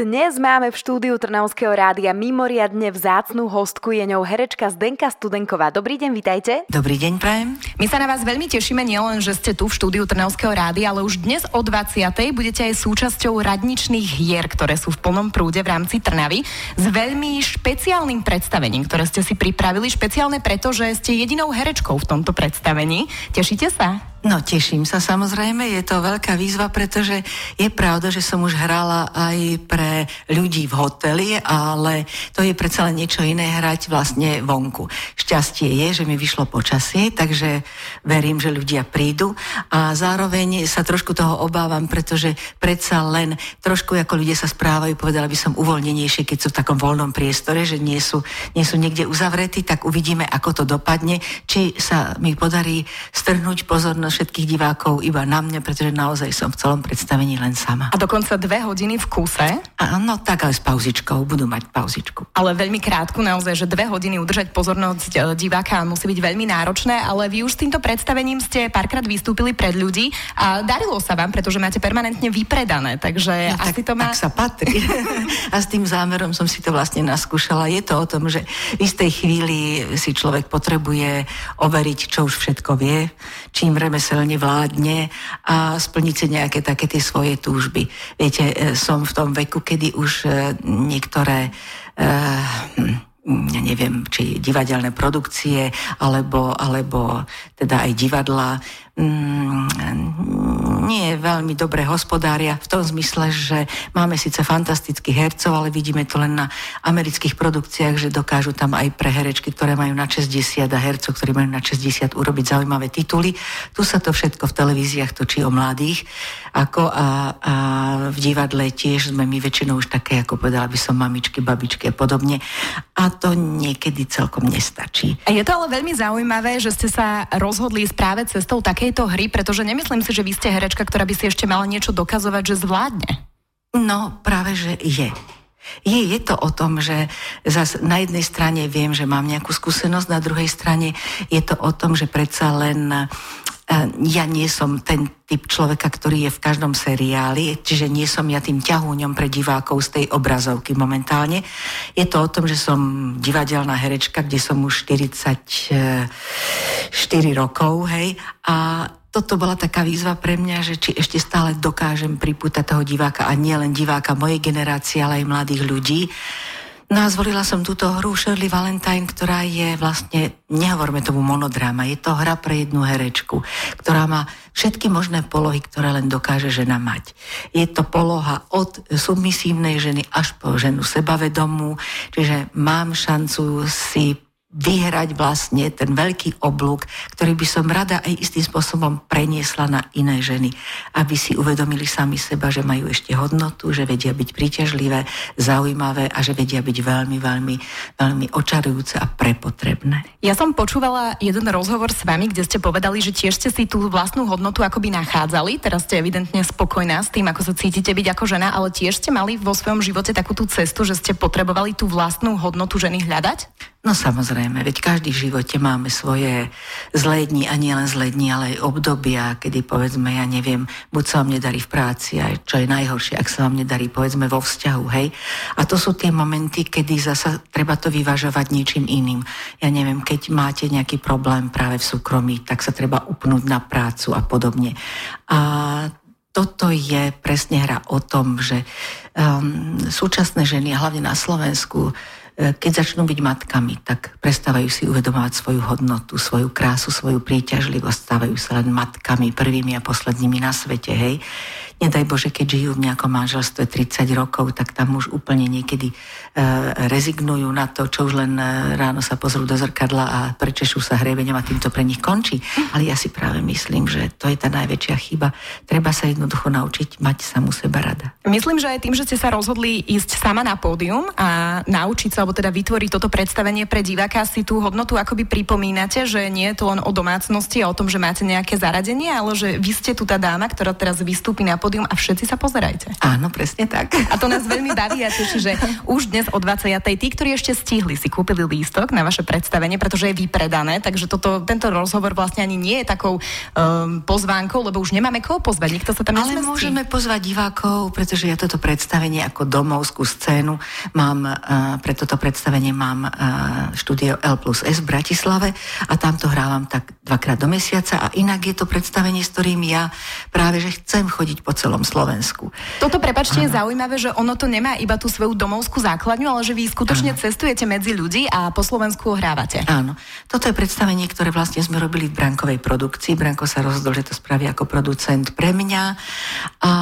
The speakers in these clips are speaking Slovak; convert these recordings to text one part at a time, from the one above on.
Dnes máme v štúdiu Trnavského rádia mimoriadne vzácnú hostku, je ňou herečka Zdenka Studenková. Dobrý deň, vitajte. Dobrý deň, prajem. My sa na vás veľmi tešíme, nielen, že ste tu v štúdiu Trnavského rádia, ale už dnes o 20. budete aj súčasťou radničných hier, ktoré sú v plnom prúde v rámci Trnavy, s veľmi špeciálnym predstavením, ktoré ste si pripravili, špeciálne preto, že ste jedinou herečkou v tomto predstavení. Tešíte sa? No, teším sa samozrejme, je to veľká výzva, pretože je pravda, že som už hrala aj pre ľudí v hoteli, ale to je predsa len niečo iné hrať vlastne vonku. Šťastie je, že mi vyšlo počasie, takže verím, že ľudia prídu a zároveň sa trošku toho obávam, pretože predsa len trošku ako ľudia sa správajú, povedala by som uvoľnenejšie, keď sú v takom voľnom priestore, že nie sú, nie sú niekde uzavretí, tak uvidíme, ako to dopadne, či sa mi podarí strhnúť pozornosť všetkých divákov iba na mňa, pretože naozaj som v celom predstavení len sama. A dokonca dve hodiny v kuse? Áno, tak ale s pauzičkou, budú mať pauzičku. Ale veľmi krátku, naozaj, že dve hodiny udržať pozornosť e, diváka musí byť veľmi náročné, ale vy už s týmto predstavením ste párkrát vystúpili pred ľudí a darilo sa vám, pretože máte permanentne vypredané, takže no, asi tak, to má... Tak sa patrí. a s tým zámerom som si to vlastne naskúšala. Je to o tom, že v istej chvíli si človek potrebuje overiť, čo už všetko vie, čím remeselne vládne a splniť si nejaké také tie svoje túžby. Viete, e, som v tom veku, kedy už e, niektoré uh, ja neviem, či divadelné produkcie, alebo, alebo teda aj divadla, nie veľmi dobre hospodária v tom zmysle, že máme síce fantastických hercov, ale vidíme to len na amerických produkciách, že dokážu tam aj pre herečky, ktoré majú na 60 a hercov, ktorí majú na 60 urobiť zaujímavé tituly. Tu sa to všetko v televíziách točí o mladých ako a, a v divadle tiež sme my väčšinou už také, ako povedala by som, mamičky, babičky a podobne. A to niekedy celkom nestačí. Je to ale veľmi zaujímavé, že ste sa rozhodli práve cestou takejto hry, pretože nemyslím si, že vy ste herečka, ktorá by si ešte mala niečo dokazovať, že zvládne. No, práve, že je. Je, je to o tom, že zas na jednej strane viem, že mám nejakú skúsenosť, na druhej strane je to o tom, že predsa len ja nie som ten typ človeka, ktorý je v každom seriáli, čiže nie som ja tým ťahúňom pre divákov z tej obrazovky momentálne. Je to o tom, že som divadelná herečka, kde som už 44 rokov, hej, a toto bola taká výzva pre mňa, že či ešte stále dokážem pripútať toho diváka a nie len diváka mojej generácie, ale aj mladých ľudí No a zvolila som túto hru Shirley Valentine, ktorá je vlastne, nehovorme tomu monodráma, je to hra pre jednu herečku, ktorá má všetky možné polohy, ktoré len dokáže žena mať. Je to poloha od submisívnej ženy až po ženu sebavedomú, čiže mám šancu si vyhrať vlastne ten veľký oblúk, ktorý by som rada aj istým spôsobom preniesla na iné ženy, aby si uvedomili sami seba, že majú ešte hodnotu, že vedia byť príťažlivé, zaujímavé a že vedia byť veľmi, veľmi, veľmi očarujúce a prepotrebné. Ja som počúvala jeden rozhovor s vami, kde ste povedali, že tiež ste si tú vlastnú hodnotu akoby nachádzali. Teraz ste evidentne spokojná s tým, ako sa cítite byť ako žena, ale tiež ste mali vo svojom živote takú tú cestu, že ste potrebovali tú vlastnú hodnotu ženy hľadať? No samozrejme, veď každý v živote máme svoje zlé dni a nielen zlé dni, ale aj obdobia, kedy povedzme, ja neviem, buď sa vám nedarí v práci, aj čo je najhoršie, ak sa vám nedarí povedzme vo vzťahu, hej. A to sú tie momenty, kedy zasa treba to vyvažovať niečím iným. Ja neviem, keď máte nejaký problém práve v súkromí, tak sa treba upnúť na prácu a podobne. A toto je presne hra o tom, že um, súčasné ženy, hlavne na Slovensku, keď začnú byť matkami, tak prestávajú si uvedomovať svoju hodnotu, svoju krásu, svoju príťažlivosť, stávajú sa len matkami prvými a poslednými na svete, hej nedaj Bože, keď žijú v nejakom manželstve 30 rokov, tak tam už úplne niekedy e, rezignujú na to, čo už len e, ráno sa pozrú do zrkadla a prečešú sa hrebeňom a týmto pre nich končí. Ale ja si práve myslím, že to je tá najväčšia chyba. Treba sa jednoducho naučiť mať samú seba rada. Myslím, že aj tým, že ste sa rozhodli ísť sama na pódium a naučiť sa, alebo teda vytvoriť toto predstavenie pre diváka, si tú hodnotu akoby pripomínate, že nie je to len o domácnosti a o tom, že máte nejaké zaradenie, ale že vy ste tu tá dáma, ktorá teraz vystúpi na pódium pódium a všetci sa pozerajte. Áno, presne tak. A to nás veľmi baví a teší, že už dnes o 20. tí, ktorí ešte stihli, si kúpili lístok na vaše predstavenie, pretože je vypredané, takže toto, tento rozhovor vlastne ani nie je takou um, pozvánkou, lebo už nemáme koho pozvať, nikto sa tam Ale môžeme pozvať divákov, pretože ja toto predstavenie ako domovskú scénu mám, uh, pre toto predstavenie mám uh, štúdio L plus S v Bratislave a tam to hrávam tak dvakrát do mesiaca a inak je to predstavenie, s ktorým ja práve že chcem chodiť po celom Slovensku. Toto, prepačte, je zaujímavé, že ono to nemá iba tú svoju domovskú základňu, ale že vy skutočne ano. cestujete medzi ľudí a po Slovensku hrávate. Áno. Toto je predstavenie, ktoré vlastne sme robili v Brankovej produkcii. Branko sa rozhodol, že to spraví ako producent pre mňa a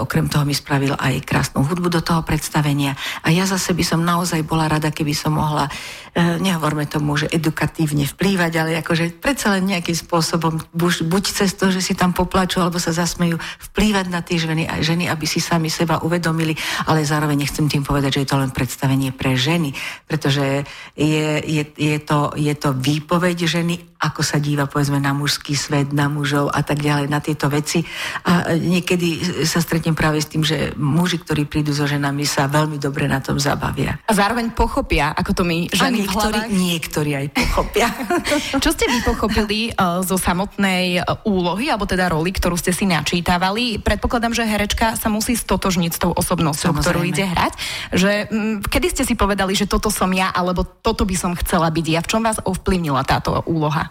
okrem toho mi spravil aj krásnu hudbu do toho predstavenia. A ja zase by som naozaj bola rada, keby som mohla, e, nehovorme tomu, že edukatívne vplývať, ale akože predsa len nejakým spôsobom, buď, buď cez to, že si tam poplačú alebo sa zasmejú, vplývať na tie ženy, ženy, aby si sami seba uvedomili, ale zároveň nechcem tým povedať, že je to len predstavenie pre ženy, pretože je, je, je, to, je to výpoveď ženy, ako sa díva povedzme na mužský svet, na mužov a tak ďalej, na tieto veci. A niekedy sa stretnem práve s tým, že muži, ktorí prídu so ženami, sa veľmi dobre na tom zabavia. A zároveň pochopia, ako to my ženy a niektorí, v niektorí aj pochopia. Čo ste vy pochopili uh, zo samotnej uh, úlohy, alebo teda roli, ktorú ste si načítavali? Predpokladám, že herečka sa musí stotožniť s tou osobnosťou, Samozrejme. ktorú ide hrať. Že, m, kedy ste si povedali, že toto som ja, alebo toto by som chcela byť ja? V čom vás ovplyvnila táto úloha?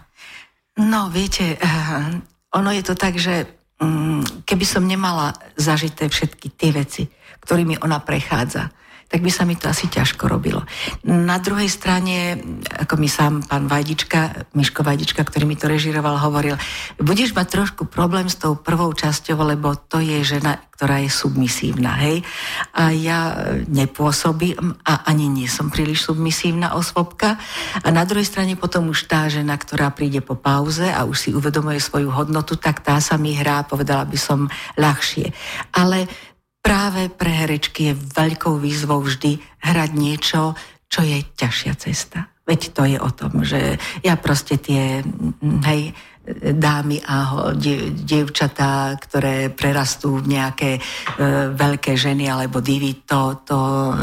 No, viete, uh, ono je to tak, že um, keby som nemala zažité všetky tie veci, ktorými ona prechádza, tak by sa mi to asi ťažko robilo. Na druhej strane, ako mi sám pán Vajdička, Miško Vajdička, ktorý mi to režiroval, hovoril, budeš mať trošku problém s tou prvou časťou, lebo to je žena, ktorá je submisívna, hej? A ja nepôsobím a ani nie som príliš submisívna osvobka. A na druhej strane potom už tá žena, ktorá príde po pauze a už si uvedomuje svoju hodnotu, tak tá sa mi hrá, povedala by som, ľahšie. Ale práve pre herečky je veľkou výzvou vždy hrať niečo, čo je ťažšia cesta. Veď to je o tom, že ja proste tie, hej, dámy a dievčatá, ktoré prerastú v nejaké e, veľké ženy alebo divy, to, to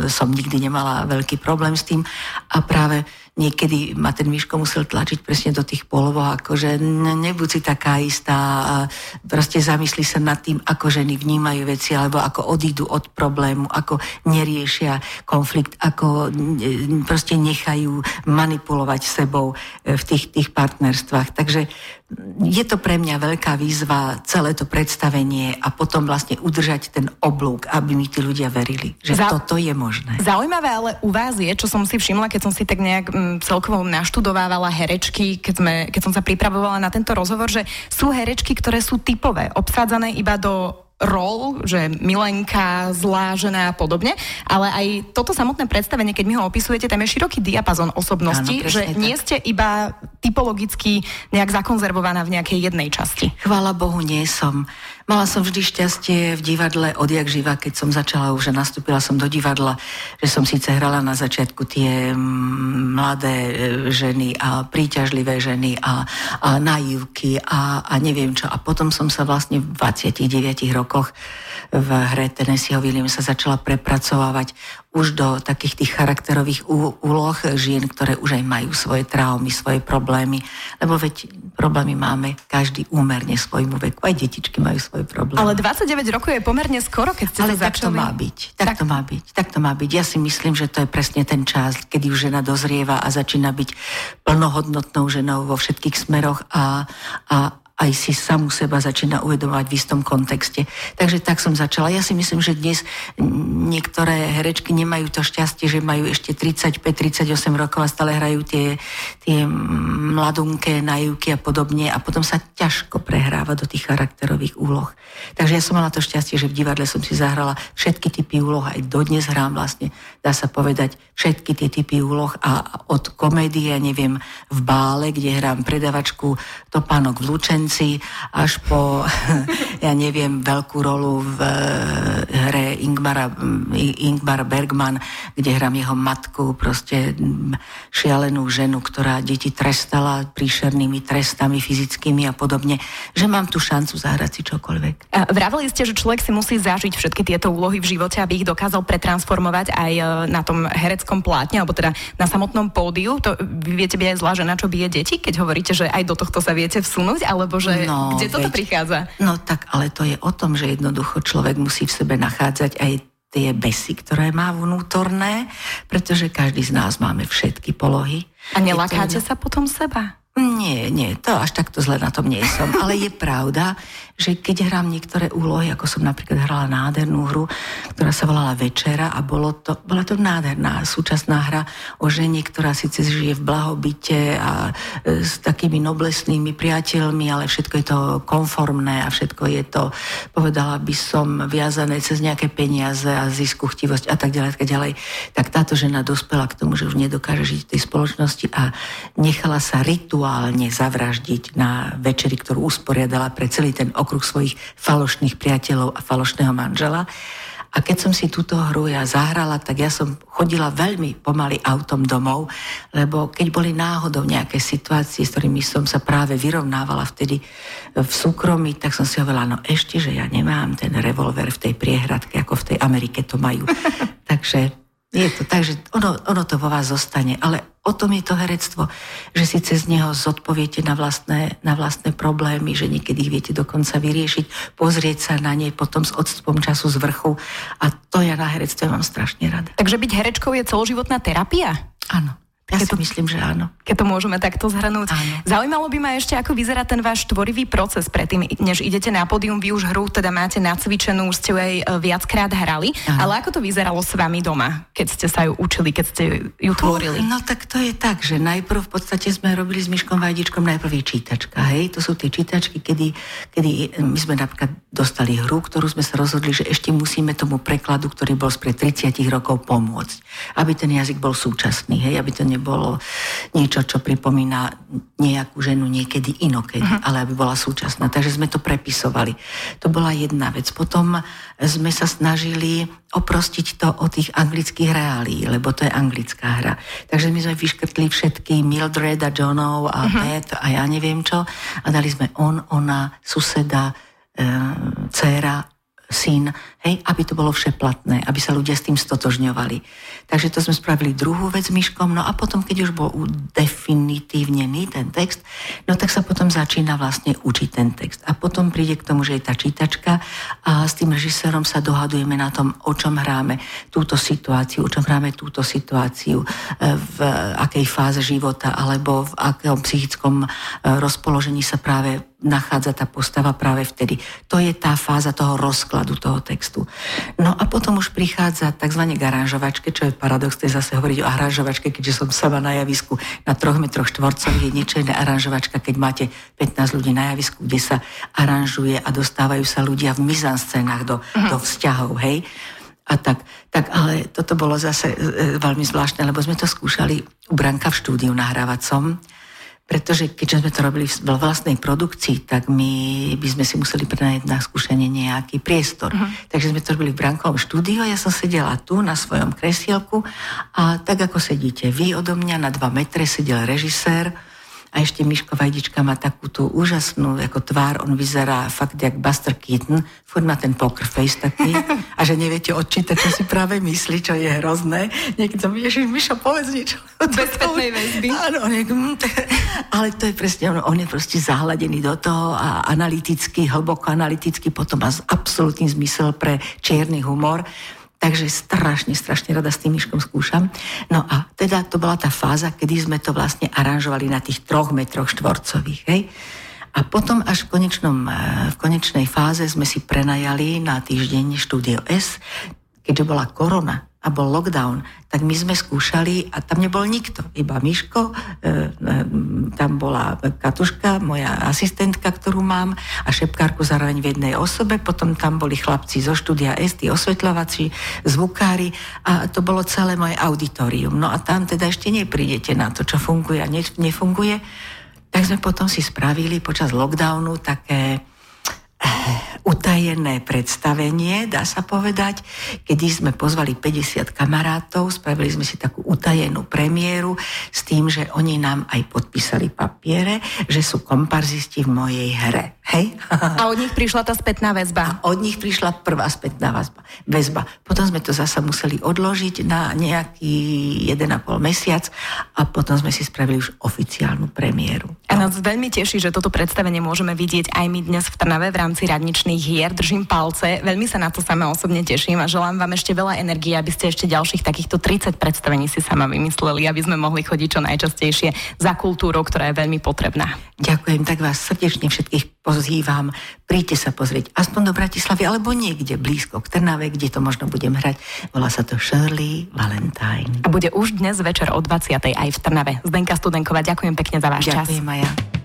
som nikdy nemala veľký problém s tým. A práve niekedy ma ten Miško musel tlačiť presne do tých polovoch, akože nebuď si taká istá a proste zamysli sa nad tým, ako ženy vnímajú veci, alebo ako odídu od problému, ako neriešia konflikt, ako proste nechajú manipulovať sebou e, v tých, tých partnerstvách. Takže je to pre mňa veľká výzva celé to predstavenie a potom vlastne udržať ten oblúk, aby mi tí ľudia verili, že Za... toto je možné. Zaujímavé ale u vás je, čo som si všimla, keď som si tak nejak m, celkovo naštudovávala herečky, keď, sme, keď som sa pripravovala na tento rozhovor, že sú herečky, ktoré sú typové, obsádzané iba do rol, že milenka, zlá žena a podobne, ale aj toto samotné predstavenie, keď mi ho opisujete, tam je široký diapazon osobnosti, Áno, že tak. nie ste iba typologicky nejak zakonzervovaná v nejakej jednej časti. Chvála Bohu, nie som. Mala som vždy šťastie v divadle odjak živa, keď som začala už a nastúpila som do divadla, že som síce hrala na začiatku tie mladé e, ženy a príťažlivé ženy a, a naivky a, a neviem čo. A potom som sa vlastne v 29 rokoch v hre Tennesseeho Williamsa začala prepracovávať už do takých tých charakterových úloh žien, ktoré už aj majú svoje traumy, svoje problémy, lebo veď problémy máme každý úmerne svojmu veku, aj detičky majú svoje problémy. Ale 29 rokov je pomerne skoro, keď ste Ale tak to má byť, tak, tak to má byť, tak to má byť. Ja si myslím, že to je presne ten čas, kedy už žena dozrieva a začína byť plnohodnotnou ženou vo všetkých smeroch a, a, aj si samu seba začína uvedomovať v istom kontexte. Takže tak som začala. Ja si myslím, že dnes niektoré herečky nemajú to šťastie, že majú ešte 35-38 rokov a stále hrajú tie, tie mladunké naivky a podobne a potom sa ťažko prehráva do tých charakterových úloh. Takže ja som mala to šťastie, že v divadle som si zahrala všetky typy úloh, aj dodnes hrám vlastne, dá sa povedať, všetky tie typy úloh a od komédie, neviem, v bále, kde hrám predavačku Topánok v Lučen Zločinci až po, ja neviem, veľkú rolu v eh, hre Ingmara, Ingmar Bergman, kde hrám jeho matku, proste mm, šialenú ženu, ktorá deti trestala príšernými trestami fyzickými a podobne, že mám tu šancu zahrať si čokoľvek. A vraveli ste, že človek si musí zažiť všetky tieto úlohy v živote, aby ich dokázal pretransformovať aj eh, na tom hereckom plátne, alebo teda na samotnom pódiu. To viete byť aj zlá žena, čo bije deti, keď hovoríte, že aj do tohto sa viete vsunúť, alebo že no, kde toto veď, prichádza? No tak, ale to je o tom, že jednoducho človek musí v sebe nachádzať aj tie besy, ktoré má vnútorné, pretože každý z nás máme všetky polohy. A nelakáte to... sa potom seba? Nie, nie, to až takto zle na tom nie som. Ale je pravda, že keď hrám niektoré úlohy, ako som napríklad hrala nádhernú hru, ktorá sa volala Večera a bolo to, bola to nádherná súčasná hra o žene, ktorá síce žije v blahobite a e, s takými noblesnými priateľmi, ale všetko je to konformné a všetko je to, povedala by som, viazané cez nejaké peniaze a zisku, chtivosť a tak ďalej, tak ďalej. Tak táto žena dospela k tomu, že už nedokáže žiť v tej spoločnosti a nechala sa rituálne rituálne zavraždiť na večeri, ktorú usporiadala pre celý ten okruh svojich falošných priateľov a falošného manžela. A keď som si túto hru ja zahrala, tak ja som chodila veľmi pomaly autom domov, lebo keď boli náhodou nejaké situácie, s ktorými som sa práve vyrovnávala vtedy v súkromí, tak som si hovorila, no ešte, že ja nemám ten revolver v tej priehradke, ako v tej Amerike to majú. Takže je to tak, že ono, ono to vo vás zostane, ale O tom je to herectvo, že si cez neho zodpoviete na vlastné, na vlastné problémy, že niekedy ich viete dokonca vyriešiť, pozrieť sa na ne potom s odstupom času z vrchu. A to ja na herectve mám strašne rada. Takže byť herečkou je celoživotná terapia? Áno. Ja si to, myslím, že áno. Keď to môžeme takto zhrnúť. Áno. Zaujímalo by ma ešte, ako vyzerá ten váš tvorivý proces predtým, než idete na pódium. Vy už hru teda máte nacvičenú, už ste ju aj e, viackrát hrali. Áno. Ale ako to vyzeralo s vami doma, keď ste sa ju učili, keď ste ju tvorili? No, no tak to je tak, že najprv v podstate sme robili s Myškom Vajdičkom najprv je čítačka. Hej? To sú tie čítačky, kedy, kedy my sme napríklad dostali hru, ktorú sme sa rozhodli, že ešte musíme tomu prekladu, ktorý bol spred 30 rokov pomôcť. Aby ten jazyk bol súčasný, hej? aby to nebolo niečo, čo pripomína nejakú ženu niekedy inokedy, uh-huh. ale aby bola súčasná. Takže sme to prepisovali. To bola jedna vec. Potom sme sa snažili oprostiť to od tých anglických reálí, lebo to je anglická hra. Takže my sme vyškrtli všetky Mildred a Johnov a uh-huh. Pat a ja neviem čo a dali sme on, ona, suseda, e, dcéra, syn, hej, aby to bolo všeplatné, aby sa ľudia s tým stotožňovali. Takže to sme spravili druhú vec myškom, no a potom, keď už bol definitívnený ten text, no tak sa potom začína vlastne učiť ten text. A potom príde k tomu, že je tá čítačka a s tým režisérom sa dohadujeme na tom, o čom hráme túto situáciu, o čom hráme túto situáciu, e, v akej fáze života alebo v akom psychickom e, rozpoložení sa práve nachádza tá postava práve vtedy. To je tá fáza toho rozkladu toho textu. No a potom už prichádza tzv. garážovačke, čo je paradox, to je zase hovoriť o aranžovačke, keďže som sama na javisku na troch metroch štvorcových, je niečo iné aranžovačka, keď máte 15 ľudí na javisku, kde sa aranžuje a dostávajú sa ľudia v mizanscénach do, uh-huh. do vzťahov, hej. A tak, tak, ale toto bolo zase e, e, veľmi zvláštne, lebo sme to skúšali u Branka v štúdiu nahrávacom pretože keďže sme to robili vo vlastnej produkcii, tak my by sme si museli prenajať na skúšanie nejaký priestor. Uh-huh. Takže sme to robili v brankovom štúdiu ja som sedela tu na svojom kresielku a tak ako sedíte vy odo mňa, na dva metre sedel režisér, a ešte Miško Vajdička má takú tú úžasnú ako tvár, on vyzerá fakt jak Buster Keaton, furt má ten poker face taký a že neviete odčítať, čo si práve myslí, čo je hrozné. Niekedy som ježiš, Mišo, povedz niečo. Bez väzby. Áno, ale to je presne, on, on je proste zahladený do toho a analyticky, hlboko analyticky, potom má absolútny zmysel pre čierny humor. Takže strašne, strašne rada s tým myškom skúšam. No a teda to bola tá fáza, kedy sme to vlastne aranžovali na tých troch metroch štvorcových. Hej? A potom až v, konečnom, eh, v konečnej fáze sme si prenajali na týždeň štúdio S, keďže bola korona a bol lockdown, tak my sme skúšali a tam nebol nikto, iba Miško, e, e, tam bola Katuška, moja asistentka, ktorú mám a šepkárku zároveň v jednej osobe, potom tam boli chlapci zo štúdia S, tí osvetľovači, zvukári a to bolo celé moje auditorium. No a tam teda ešte neprídete na to, čo funguje a nefunguje tak sme potom si spravili počas lockdownu také utajené predstavenie, dá sa povedať, kedy sme pozvali 50 kamarátov, spravili sme si takú utajenú premiéru s tým, že oni nám aj podpísali papiere, že sú komparzisti v mojej hre. Hej? A od nich prišla tá spätná väzba? A od nich prišla prvá spätná väzba. väzba. Potom sme to zasa museli odložiť na nejaký 1,5 mesiac a potom sme si spravili už oficiálnu premiéru. A nás veľmi teší, že toto predstavenie môžeme vidieť aj my dnes v Trnave v rámci radničných hier. Držím palce, veľmi sa na to sama osobne teším a želám vám ešte veľa energie, aby ste ešte ďalších takýchto 30 predstavení si sama vymysleli, aby sme mohli chodiť čo najčastejšie za kultúrou, ktorá je veľmi potrebná. Ďakujem, tak vás srdečne všetkých pozývam. Príďte sa pozrieť aspoň do Bratislavy alebo niekde blízko k Trnave, kde to možno budem hrať. Volá sa to Shirley Valentine. A bude už dnes večer o 20. aj v Trnave. Zdenka Studenková, ďakujem pekne za váš ďakujem, čas. Maja.